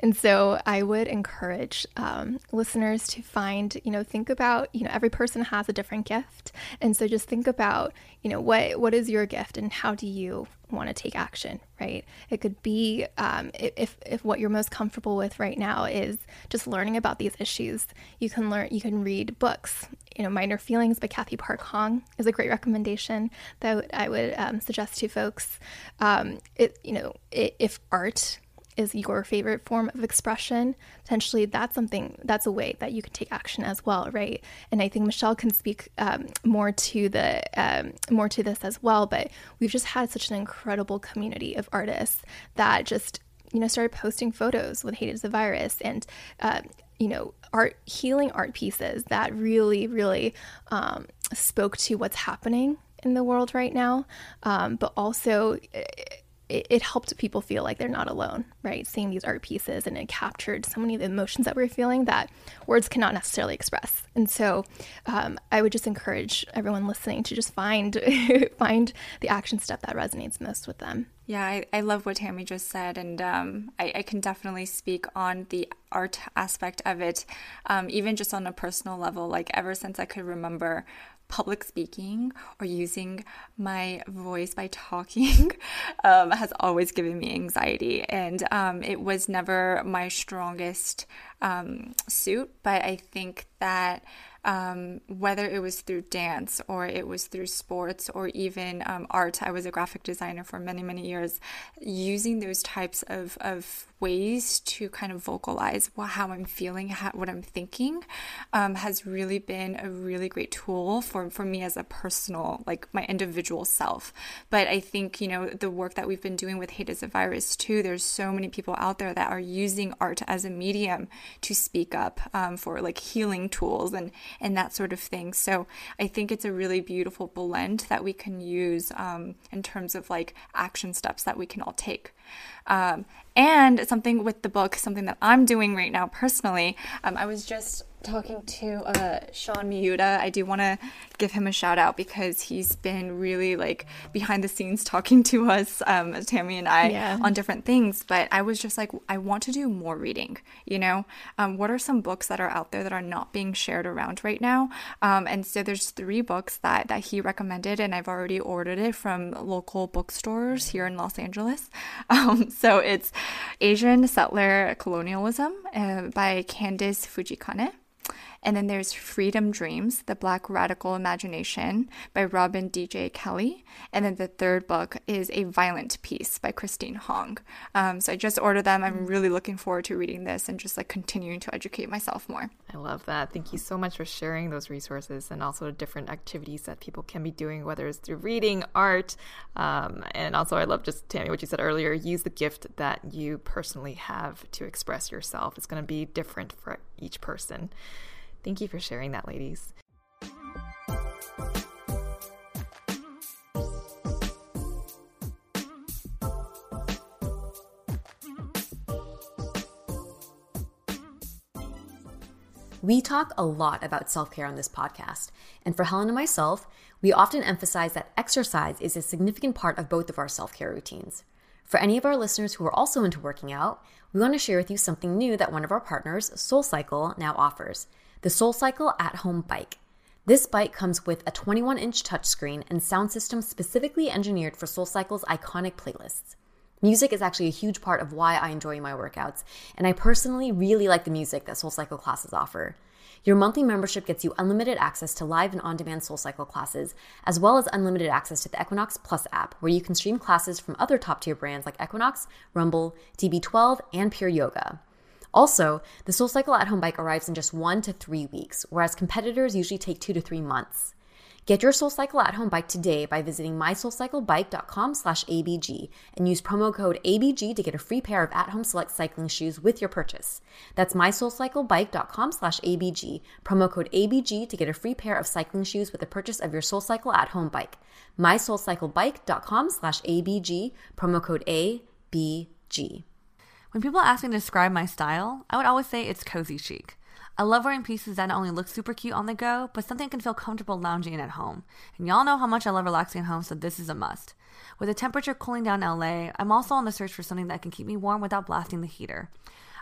And so I would encourage um, listeners to find, you know, think about, you know, every person has a different gift. And so just think about, you know, what what is your gift and how do you want to take action, right? It could be um, if, if what you're most comfortable with right now is just learning about these issues. You can learn, you can read books. You know, Minor Feelings by Cathy Park Hong is a great recommendation that I would um, suggest to folks. Um, it, you know, it, if art is your favorite form of expression, potentially that's something that's a way that you can take action as well, right? And I think Michelle can speak um, more to the um, more to this as well. But we've just had such an incredible community of artists that just you know started posting photos with hate is a virus and uh, you know art healing art pieces that really really um, spoke to what's happening in the world right now, um, but also it, it, helped people feel like they're not alone, right? Seeing these art pieces and it captured so many of the emotions that we're feeling that words cannot necessarily express. And so, um, I would just encourage everyone listening to just find (laughs) find the action step that resonates most with them. Yeah, I, I love what Tammy just said, and um, I, I, can definitely speak on the art aspect of it, um, even just on a personal level. Like, ever since I could remember, public speaking or using my voice by talking (laughs) um, has always given me anxiety. And um, it was never my strongest um, suit, but I think that um, whether it was through dance or it was through sports or even um, art. I was a graphic designer for many, many years. Using those types of, of ways to kind of vocalize how I'm feeling, how, what I'm thinking, um, has really been a really great tool for, for me as a personal, like my individual self. But I think, you know, the work that we've been doing with Hate is a Virus too, there's so many people out there that are using art as a medium to speak up um, for like healing tools and and that sort of thing. So I think it's a really beautiful blend that we can use um, in terms of like action steps that we can all take. Um, and something with the book, something that I'm doing right now personally. Um, I was just talking to uh, Sean Miura. I do want to give him a shout out because he's been really like behind the scenes talking to us, um, Tammy and I, yeah. on different things. But I was just like, I want to do more reading. You know, um, what are some books that are out there that are not being shared around right now? Um, and so there's three books that that he recommended, and I've already ordered it from local bookstores here in Los Angeles. (laughs) Um, so it's Asian Settler Colonialism uh, by Candice Fujikane. And then there's Freedom Dreams, The Black Radical Imagination by Robin D.G. Kelley. And then the third book is A Violent Peace by Christine Hong. Um, so I just ordered them. I'm really looking forward to reading this and just like continuing to educate myself more. I love that. Thank you so much for sharing those resources and also the different activities that people can be doing, whether it's through reading, art, um, and also I love just Tammy what you said earlier. Use the gift that you personally have to express yourself. It's going to be different for each person. Thank you for sharing that, ladies. We talk a lot about self care on this podcast, and for Helen and myself, we often emphasize that exercise is a significant part of both of our self care routines. For any of our listeners who are also into working out, we want to share with you something new that one of our partners, SoulCycle, now offers the SoulCycle at home bike. This bike comes with a 21 inch touchscreen and sound system specifically engineered for SoulCycle's iconic playlists. Music is actually a huge part of why I enjoy my workouts, and I personally really like the music that SoulCycle classes offer. Your monthly membership gets you unlimited access to live and on demand SoulCycle classes, as well as unlimited access to the Equinox Plus app, where you can stream classes from other top tier brands like Equinox, Rumble, DB12, and Pure Yoga. Also, the SoulCycle at home bike arrives in just one to three weeks, whereas competitors usually take two to three months. Get your SoulCycle at home bike today by visiting mysoulcyclebike.com slash ABG and use promo code ABG to get a free pair of at-home select cycling shoes with your purchase. That's mysoulcyclebike.com slash ABG, promo code ABG to get a free pair of cycling shoes with the purchase of your SoulCycle at home bike. mysoulcyclebike.com slash ABG, promo code ABG. When people ask me to describe my style, I would always say it's cozy chic. I love wearing pieces that not only look super cute on the go, but something I can feel comfortable lounging in at home. And y'all know how much I love relaxing at home, so this is a must. With the temperature cooling down in LA, I'm also on the search for something that can keep me warm without blasting the heater.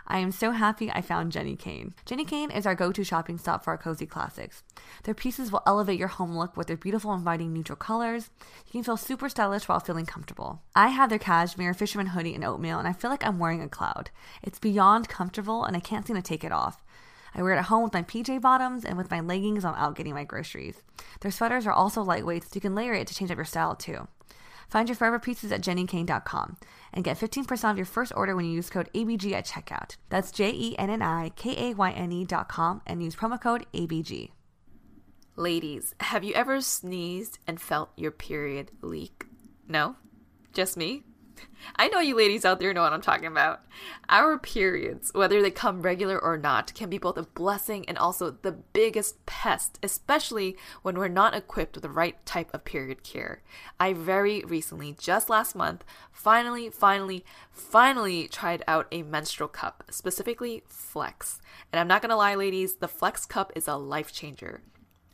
I am so happy I found Jenni Kayne. Jenni Kayne is our go to shopping stop for our cozy classics. Their pieces will elevate your home look with their beautiful, inviting neutral colors. You can feel super stylish while feeling comfortable. I have their cashmere, fisherman hoodie, and oatmeal, and I feel like I'm wearing a cloud. It's beyond comfortable, and I can't seem to take it off. I wear it at home with my PJ bottoms and with my leggings I'm out getting my groceries. Their sweaters are also lightweight, so you can layer it to change up your style too. Find your forever pieces at jennikayne.com and get 15% off your first order when you use code ABG at checkout. That's J E N N I K A Y N E.com and use promo code ABG. Ladies, have you ever sneezed and felt your period leak? No? Just me? (laughs) I know you ladies out there know what I'm talking about. Our periods, whether they come regular or not, can be both a blessing and also the biggest pest, especially when we're not equipped with the right type of period care. I very recently, just last month, finally, finally, finally tried out a menstrual cup, specifically Flex. And I'm not gonna lie, ladies, the Flex cup is a life changer.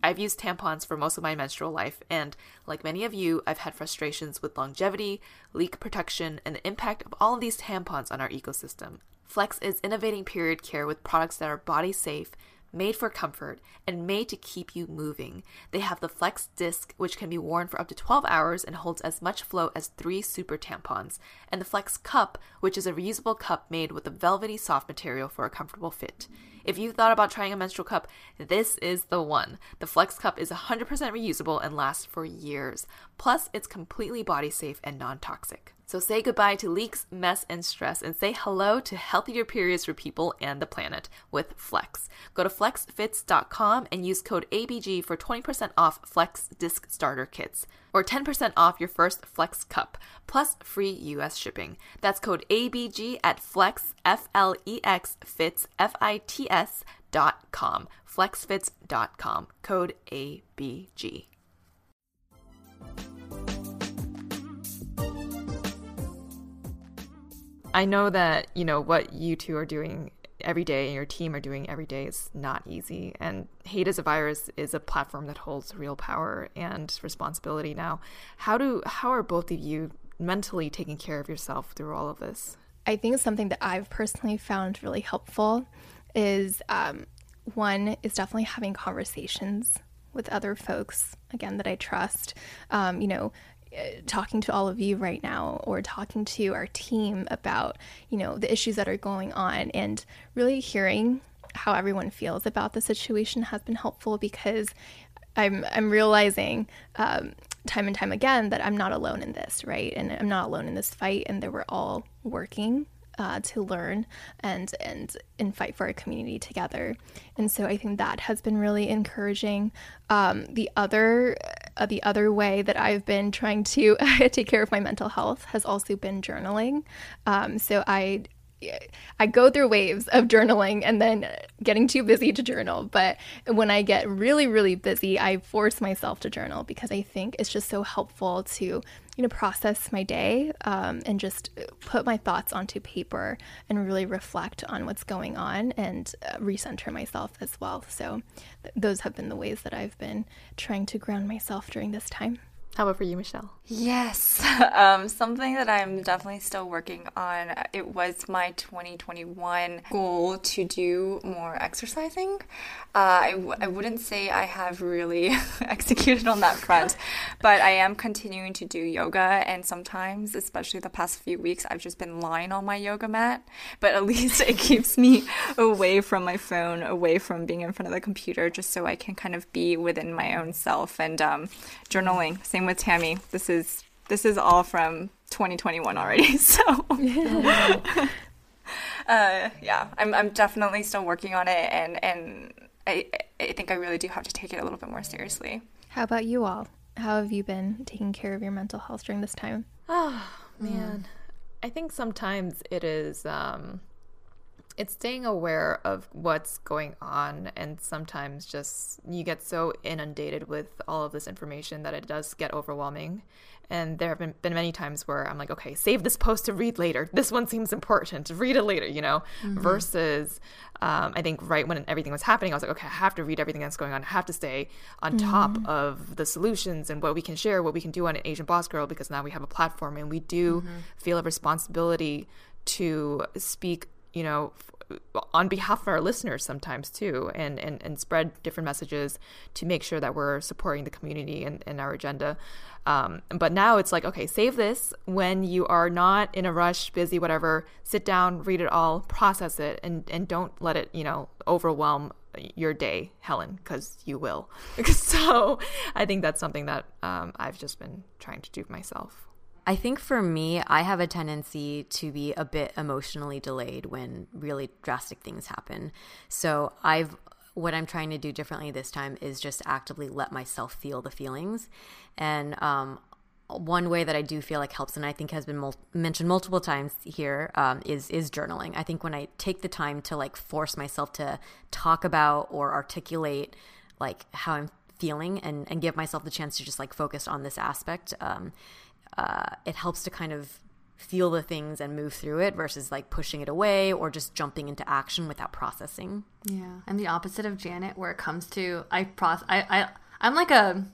I've used tampons for most of my menstrual life, and like many of you, I've had frustrations with longevity, leak protection, and the impact of all of these tampons on our ecosystem. Flex is innovating period care with products that are body safe, made for comfort, and made to keep you moving. They have the Flex Disc, which can be worn for up to 12 hours and holds as much flow as three super tampons, and the Flex Cup, which is a reusable cup made with a velvety soft material for a comfortable fit. If you've thought about trying a menstrual cup, this is the one. The Flex Cup is 100% reusable and lasts for years. Plus, it's completely body safe and non toxic. So say goodbye to leaks, mess, and stress and say hello to healthier periods for people and the planet with Flex. Go to flexfits.com and use code ABG for 20% off Flex Disc Starter Kits or 10% off your first Flex Cup plus free US shipping. That's code ABG at flex, F L E X fits, F I T S dot com. Flexfits.com. Code ABG. I know that, you know, what you two are doing every day and your team are doing every day is not easy. And Hate is a Virus is a platform that holds real power and responsibility now. How do how are both of you mentally taking care of yourself through all of this? I think something that I've personally found really helpful is um, one is definitely having conversations with other folks again that I trust. Um, you know, talking to all of you right now or talking to our team about you know the issues that are going on and really hearing how everyone feels about the situation has been helpful because i'm i'm realizing um, time and time again that i'm not alone in this right? And i'm not alone in this fight and that we're all working uh, to learn and and and fight for our community together. And so I think that has been really encouraging. Um, the other uh, the other way that I've been trying to (laughs) take care of my mental health has also been journaling. Um, so I I go through waves of journaling and then getting too busy to journal. But when I get really, really busy, I force myself to journal because I think it's just so helpful to, you know, process my day um, and just put my thoughts onto paper and really reflect on what's going on and uh, recenter myself as well. So th- those have been the ways that I've been trying to ground myself during this time. How about for you, Michelle? Yes, (laughs) um, something that I'm definitely still working on. It was my 2021 goal to do more exercising. Uh, I w- I wouldn't say I have really (laughs) executed on that front, (laughs) but I am continuing to do yoga. And sometimes, especially the past few weeks, I've just been lying on my yoga mat. But at least it keeps me away from my phone, away from being in front of the computer, just so I can kind of be within my own self and um, journaling. Same with Tammy. This is this is all from 2021 already. (laughs) So (laughs) uh, yeah, I'm I'm definitely still working on it, and and I I think I really do have to take it a little bit more seriously. How about you all? How have you been taking care of your mental health during this time? Oh man, I think sometimes it is um, it's staying aware of what's going on and sometimes just you get so inundated with all of this information that it does get overwhelming and there have been, been many times where i'm like okay save this post to read later this one seems important read it later you know mm-hmm. versus um, i think right when everything was happening i was like okay i have to read everything that's going on i have to stay on mm-hmm. top of the solutions and what we can share what we can do on an asian boss girl because now we have a platform and we do mm-hmm. feel a responsibility to speak you know, on behalf of our listeners sometimes too, and, and, and spread different messages to make sure that we're supporting the community and, and our agenda. Um, but now it's like, okay, save this when you are not in a rush, busy, whatever. Sit down, read it all, process it, and, and don't let it, you know, overwhelm your day, Helen, because you will. (laughs) so I think that's something that um, I've just been trying to do myself. I think for me, I have a tendency to be a bit emotionally delayed when really drastic things happen. So I've what I'm trying to do differently this time is just actively let myself feel the feelings. And um, one way that I do feel like helps, and I think has been mul- mentioned multiple times here, um, is is journaling. I think when I take the time to like force myself to talk about or articulate like how I'm feeling and and give myself the chance to just like focus on this aspect. Um, uh, it helps to kind of feel the things and move through it versus like pushing it away or just jumping into action without processing. Yeah. I'm the opposite of Janet where it comes to I process I, I I'm like a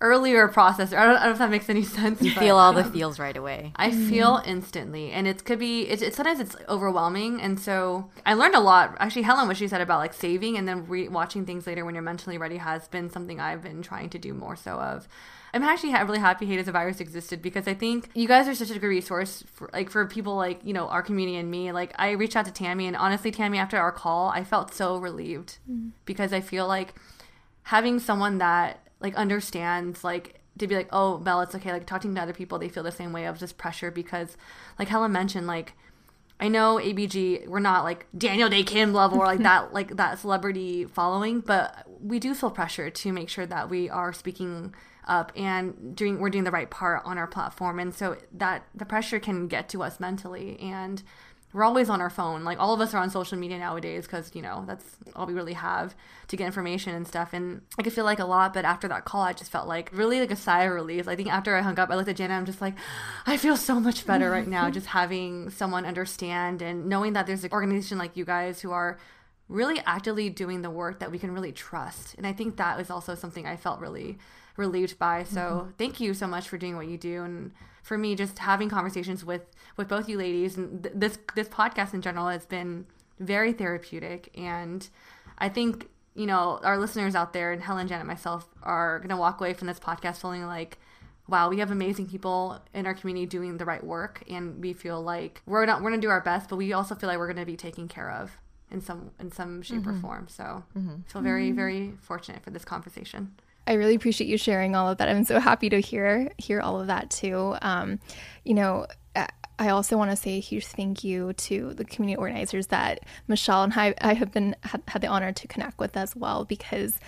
earlier processor. I don't, I don't know if that makes any sense. You feel all the (laughs) feels right away. I mm-hmm. feel instantly, and it could be. It's, it's, sometimes it's overwhelming, and so I learned a lot. Actually, Helen, what she said about like saving and then re- watching things later when you're mentally ready has been something I've been trying to do more so of. I'm actually really happy Hate as a Virus existed because I think you guys are such a good resource for like for people like you know our community and me. Like I reached out to Tammy and honestly, Tammy, after our call, I felt so relieved mm. because I feel like having someone that like understands like to be like, oh, Belle, it's okay. Like talking to other people, they feel the same way of just pressure because, like Helen mentioned, like I know ABG, we're not like Daniel Dae Kim level or like (laughs) that, like that celebrity following, but we do feel pressure to make sure that we are speaking up and doing we're doing the right part on our platform. And so that the pressure can get to us mentally. And we're always on our phone. Like all of us are on social media nowadays because you know that's all we really have to get information and stuff. And i could feel like a lot but after that call i just felt like really like a sigh of relief. I think after i hung up i looked at Jenna i'm just like i feel so much better right now (laughs) just having someone understand and knowing that there's an organization like you guys who are really actively doing the work that we can really trust. And i think that was also something i felt really relieved by. So mm-hmm. thank you so much for doing what you do, and for me, just having conversations with with both you ladies and th- this this podcast in general has been very therapeutic. And I think you know our listeners out there and Helen, Janet, myself are gonna walk away from this podcast feeling like. Wow, we have amazing people in our community doing the right work, and we feel like we're not we're gonna do our best, but we also feel like we're gonna be taken care of in some in some shape mm-hmm. or form. So mm-hmm. feel very very fortunate for this conversation. I really appreciate you sharing all of that. I'm so happy to hear hear all of that too. Um, you know, I also want to say a huge thank you to the community organizers that Michelle and I, I have been had, had the honor to connect with as well because.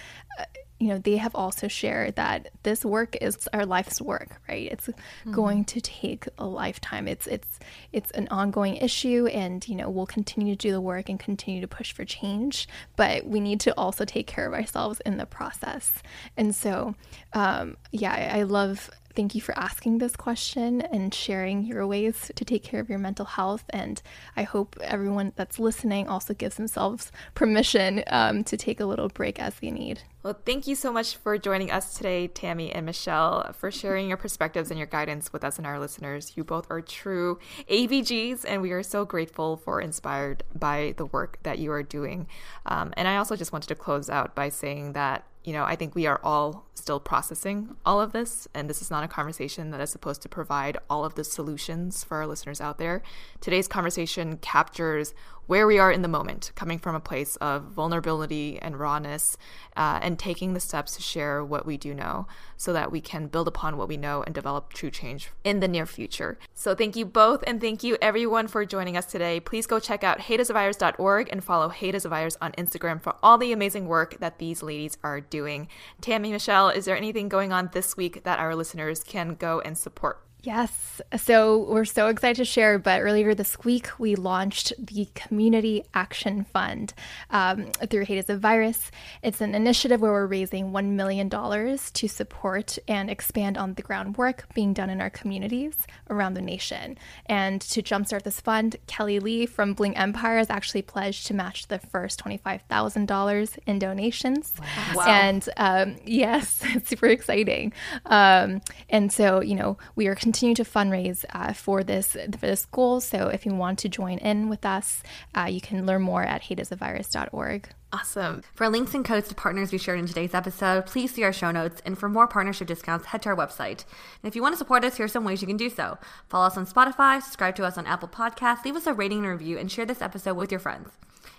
You know, they have also shared that this work is our life's work, right? It's mm-hmm. going to take a lifetime. It's it's it's an ongoing issue, and you know, we'll continue to do the work and continue to push for change. But we need to also take care of ourselves in the process. And so, um, yeah, I, I love Thank you for asking this question and sharing your ways to take care of your mental health. And I hope everyone that's listening also gives themselves permission um, to take a little break as they need. Well, thank you so much for joining us today, Tammy and Michelle, for sharing your perspectives and your guidance with us and our listeners. You both are true ABGs, and we are so grateful for inspired by the work that you are doing. Um, and I also just wanted to close out by saying that you know, I think we are all still processing all of this, and this is not a conversation that is supposed to provide all of the solutions for our listeners out there. Today's conversation captures where we are in the moment, coming from a place of vulnerability and rawness, uh, and taking the steps to share what we do know so that we can build upon what we know and develop true change in the near future. So, thank you both, and thank you everyone for joining us today. Please go check out hateasavirus.org and follow Hate as a Virus on Instagram for all the amazing work that these ladies are doing. Tammy, Michelle, is there anything going on this week that our listeners can go and support? Yes. So we're so excited to share. But earlier this week, we launched the Community Action Fund um, through Hate is a Virus. It's an initiative where we're raising $1 million to support and expand on the groundwork being done in our communities around the nation. And to jumpstart this fund, Kelly Li from Bling Empire has actually pledged to match the first $25,000 in donations. Wow. And um, yes, (laughs) it's super exciting. Um, and so, you know, we are continue to fundraise uh, for this for this goal. So if you want to join in with us, uh, you can learn more at hateasavirus.org. Awesome. For links and codes to partners we shared in today's episode, please see our show notes. And for more partnership discounts, head to our website. And if you want to support us, here are some ways you can do so. Follow us on Spotify, subscribe to us on Apple Podcasts, leave us a rating and review, and share this episode with your friends.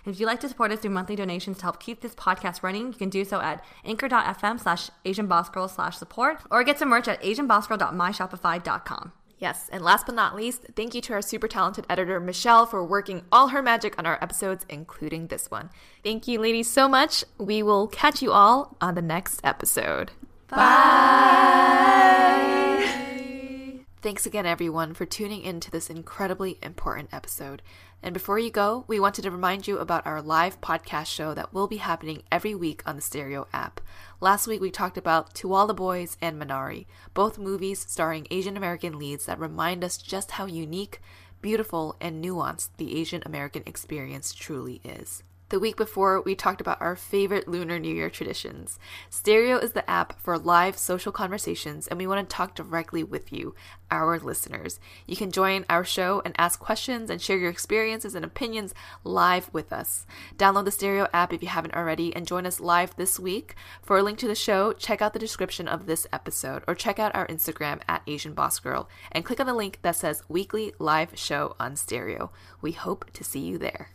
And if you'd like to support us through monthly donations to help keep this podcast running, you can do so at anchor.fm slash asianbossgirl slash support or get some merch at asianbossgirl.myshopify.com. Yes, and last but not least, thank you to our super talented editor, Michelle, for working all her magic on our episodes, including this one. Thank you, ladies, so much. We will catch you all on the next episode. Bye. Bye. Thanks again, everyone, for tuning in to this incredibly important episode. And before you go, we wanted to remind you about our live podcast show that will be happening every week on the Stereo app. Last week we talked about To All the Boys and Minari, both movies starring Asian American leads that remind us just how unique, beautiful, and nuanced the Asian American experience truly is. The week before, we talked about our favorite Lunar New Year traditions. Stereo is the app for live social conversations, and we want to talk directly with you, our listeners. You can join our show and ask questions and share your experiences and opinions live with us. Download the Stereo app if you haven't already and join us live this week. For a link to the show, check out the description of this episode or check out our Instagram at Asian Boss Girl and click on the link that says Weekly Live Show on Stereo. We hope to see you there.